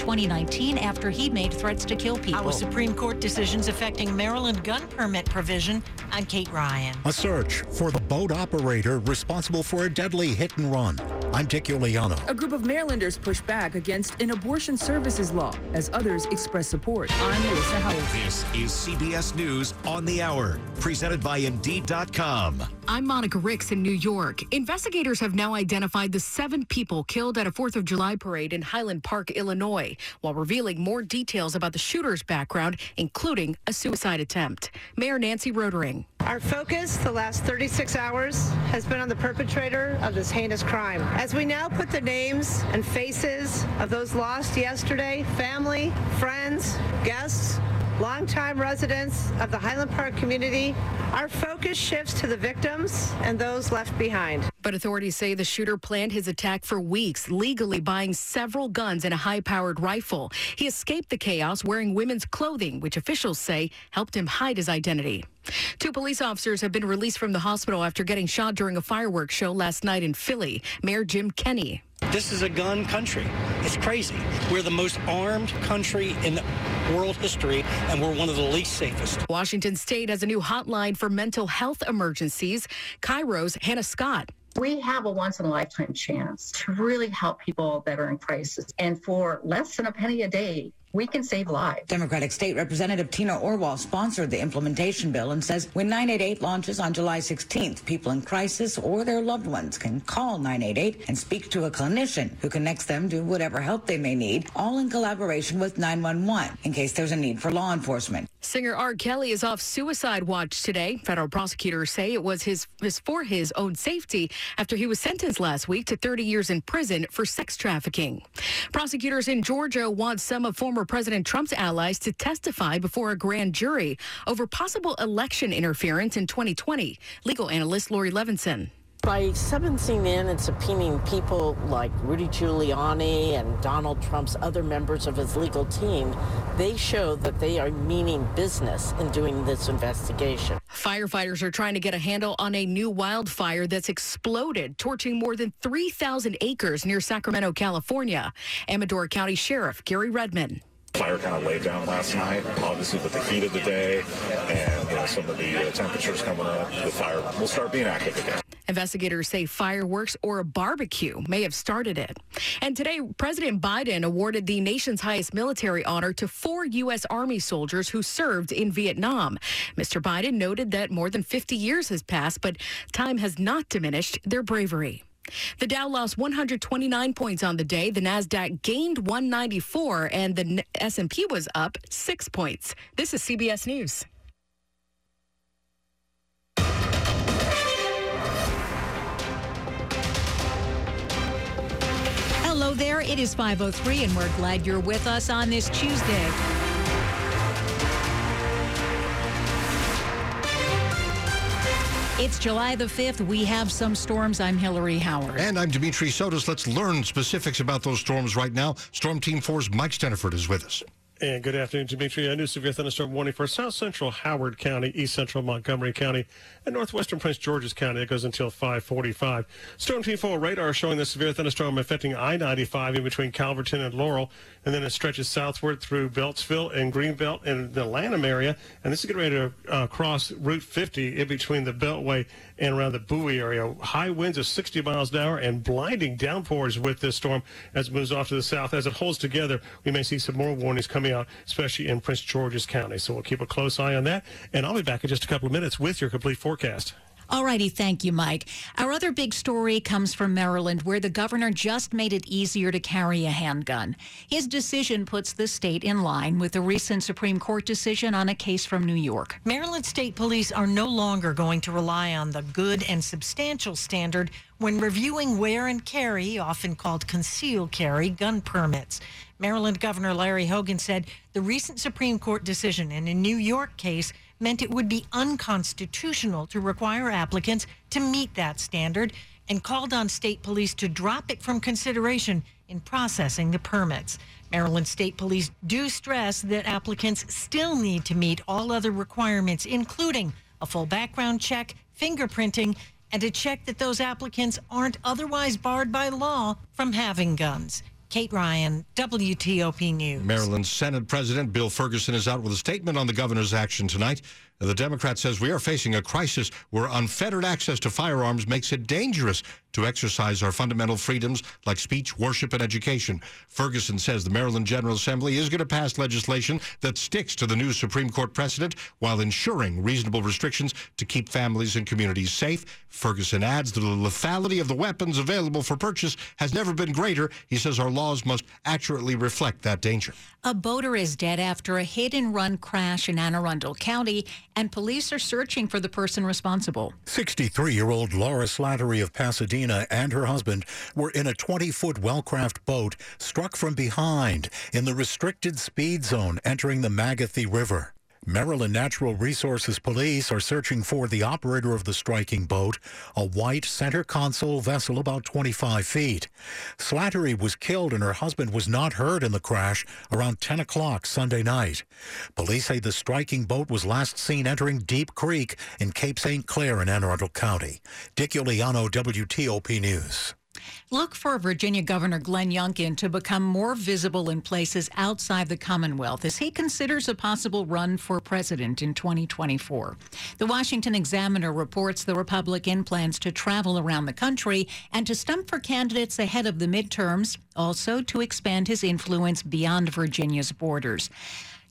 2019 after he made threats to kill people. Our Supreme Court decisions affecting Maryland gun permit provision. I'm Kate Ryan. A search for the boat operator responsible for a deadly hit and run. I'm Dick Uliano. A group of Marylanders push back against an abortion services law as others express support. I'm Melissa Howard. This is CBS News on the Hour, presented by Indeed.com. I'm Monica Ricks in New York. Investigators have now identified the seven people killed at a 4th of July parade in Highland Park, Illinois, while revealing more details about the shooter's background, including a suicide attempt. Mayor Nancy Rotering. Our focus the last 36 hours has been on the perpetrator of this heinous crime. As we now put the names and faces of those lost yesterday, family, friends, guests, longtime residents of the Highland Park community, our focus shifts to the victims and those left behind. But authorities say the shooter planned his attack for weeks, legally buying several guns and a high powered rifle. He escaped the chaos wearing women's clothing, which officials say helped him hide his identity. Two police officers have been released from the hospital after getting shot during a fireworks show last night in Philly. Mayor Jim Kenney. This is a gun country. It's crazy. We're the most armed country in world history, and we're one of the least safest. Washington State has a new hotline for mental health emergencies. KIRO's Hannah Scott. We have a once in a lifetime chance to really help people that are in crisis. And for less than a penny a day, we can save lives. Democratic State Representative Tina Orwall sponsored the implementation bill and says when 988 launches on July 16th, people in crisis or their loved ones can call 988 and speak to a clinician who connects them to whatever help they may need, all in collaboration with 911 in case there's a need for law enforcement. Singer R. Kelly is off suicide watch today. Federal prosecutors say it was his, his for his own safety after he was sentenced last week to 30 years in prison for sex trafficking. Prosecutors in Georgia want some of former President Trump's allies to testify before a grand jury over possible election interference in 2020. Legal analyst Laurie Levenson. By sentencing in and subpoenaing people like Rudy Giuliani and Donald Trump's other members of his legal team, they show that they are meaning business in doing this investigation. Firefighters are trying to get a handle on a new wildfire that's exploded, torching more than 3,000 acres near Sacramento, California. Amador County Sheriff Gary Redman. Fire kind of laid down last night, obviously with the heat of the day and you know, some of the uh, temperatures coming up, the fire will start being active again. Investigators say fireworks or a barbecue may have started it. And today, President Biden awarded the nation's highest military honor to four U.S. Army soldiers who served in Vietnam. Mr. Biden noted that more than 50 years has passed, but time has not diminished their bravery. The Dow lost 129 points on the day. The Nasdaq gained 194 and the S&P was up 6 points. This is CBS News. Hello there. It is 503 and we're glad you're with us on this Tuesday. It's July the 5th. We have some storms. I'm Hillary Howard. And I'm Dimitri Sotis. Let's learn specifics about those storms right now. Storm Team 4's Mike Stinneford is with us. And good afternoon, Dimitri. A new severe thunderstorm warning for south central Howard County, east central Montgomery County, and northwestern Prince George's County. It goes until 545. Storm Team 4 radar showing the severe thunderstorm affecting I-95 in between Calverton and Laurel, and then it stretches southward through Beltsville and Greenbelt and the Lanham area. And this is getting ready to uh, cross Route 50 in between the Beltway and around the Bowie area. High winds of 60 miles an hour and blinding downpours with this storm as it moves off to the south. As it holds together, we may see some more warnings coming out, especially in Prince George's County. So we'll keep a close eye on that. And I'll be back in just a couple of minutes with your complete forecast. All righty, thank you, Mike. Our other big story comes from Maryland, where the governor just made it easier to carry a handgun. His decision puts the state in line with the recent Supreme Court decision on a case from New York. Maryland State Police are no longer going to rely on the good and substantial standard when reviewing wear and carry, often called conceal carry, gun permits. Maryland Governor Larry Hogan said the recent Supreme Court decision in a New York case meant it would be unconstitutional to require applicants to meet that standard and called on state police to drop it from consideration in processing the permits. Maryland State Police do stress that applicants still need to meet all other requirements, including a full background check, fingerprinting, and to check that those applicants aren't otherwise barred by law from having guns. Kate Ryan, WTOP News. Maryland Senate President Bill Ferguson is out with a statement on the governor's action tonight. The Democrat says we are facing a crisis where unfettered access to firearms makes it dangerous to exercise our fundamental freedoms like speech, worship, and education. Ferguson says the Maryland General Assembly is going to pass legislation that sticks to the new Supreme Court precedent while ensuring reasonable restrictions to keep families and communities safe. Ferguson adds that the lethality of the weapons available for purchase has never been greater. He says our laws must accurately reflect that danger. A boater is dead after a hit and run crash in Anne Arundel County, and police are searching for the person responsible. 63 year old Laura Slattery of Pasadena and her husband were in a 20 foot Wellcraft boat struck from behind in the restricted speed zone entering the Magothy River. Maryland Natural Resources Police are searching for the operator of the striking boat, a white center console vessel about 25 feet. Slattery was killed and her husband was not hurt in the crash around 10 o'clock Sunday night. Police say the striking boat was last seen entering Deep Creek in Cape St. Claire in Anne Arundel County. Dick Uliano, WTOP News. Look for Virginia Governor Glenn Youngkin to become more visible in places outside the Commonwealth as he considers a possible run for president in 2024. The Washington Examiner reports the Republican plans to travel around the country and to stump for candidates ahead of the midterms, also to expand his influence beyond Virginia's borders.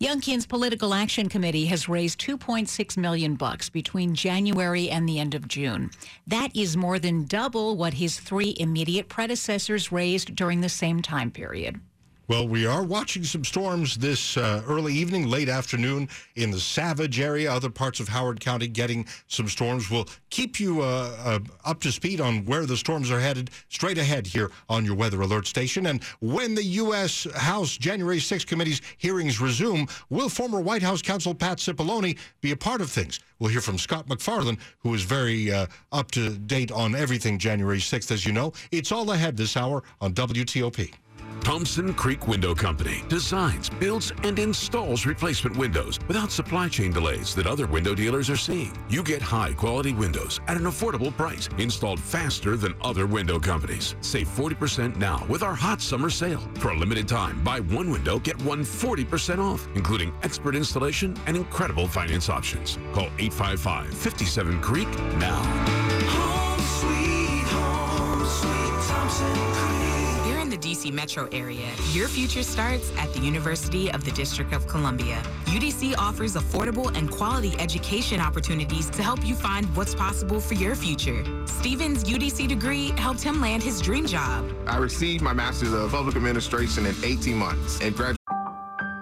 Youngkin's Political Action Committee has raised 2.6 million bucks between January and the end of June. That is more than double what his three immediate predecessors raised during the same time period. Well, we are watching some storms this uh, early evening, late afternoon in the Savage area, other parts of Howard County getting some storms. We'll keep you uh, uh, up to speed on where the storms are headed straight ahead here on your weather alert station. And when the U.S. House January 6 committee's hearings resume, will former White House counsel Pat Cipollone be a part of things? We'll hear from Scott MacFarlane, who is very uh, up to date on everything January 6th, as you know. It's all ahead this hour on WTOP. Thompson Creek Window Company designs, builds, and installs replacement windows without supply chain delays that other window dealers are seeing. You get high quality windows at an affordable price, installed faster than other window companies. Save 40% now with our hot summer sale. For a limited time, buy one window, get one 40% off, including expert installation and incredible finance options. Call 855 57 Creek now. Here in the DC metro area, your future starts at the University of the District of Columbia. UDC offers affordable and quality education opportunities to help you find what's possible for your future. Steven's UDC degree helped him land his dream job. I received my Master's of Public Administration in 18 months and graduated.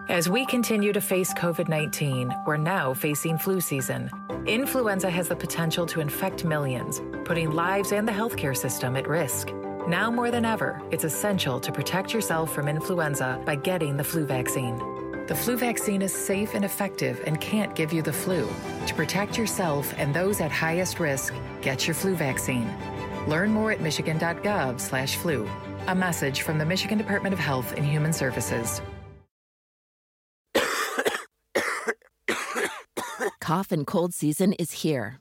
As we continue to face COVID 19, we're now facing flu season. Influenza has the potential to infect millions, putting lives and the healthcare system at risk. Now more than ever, it's essential to protect yourself from influenza by getting the flu vaccine. The flu vaccine is safe and effective and can't give you the flu. To protect yourself and those at highest risk, get your flu vaccine. Learn more at michigan.gov/flu. A message from the Michigan Department of Health and Human Services. Cough and cold season is here.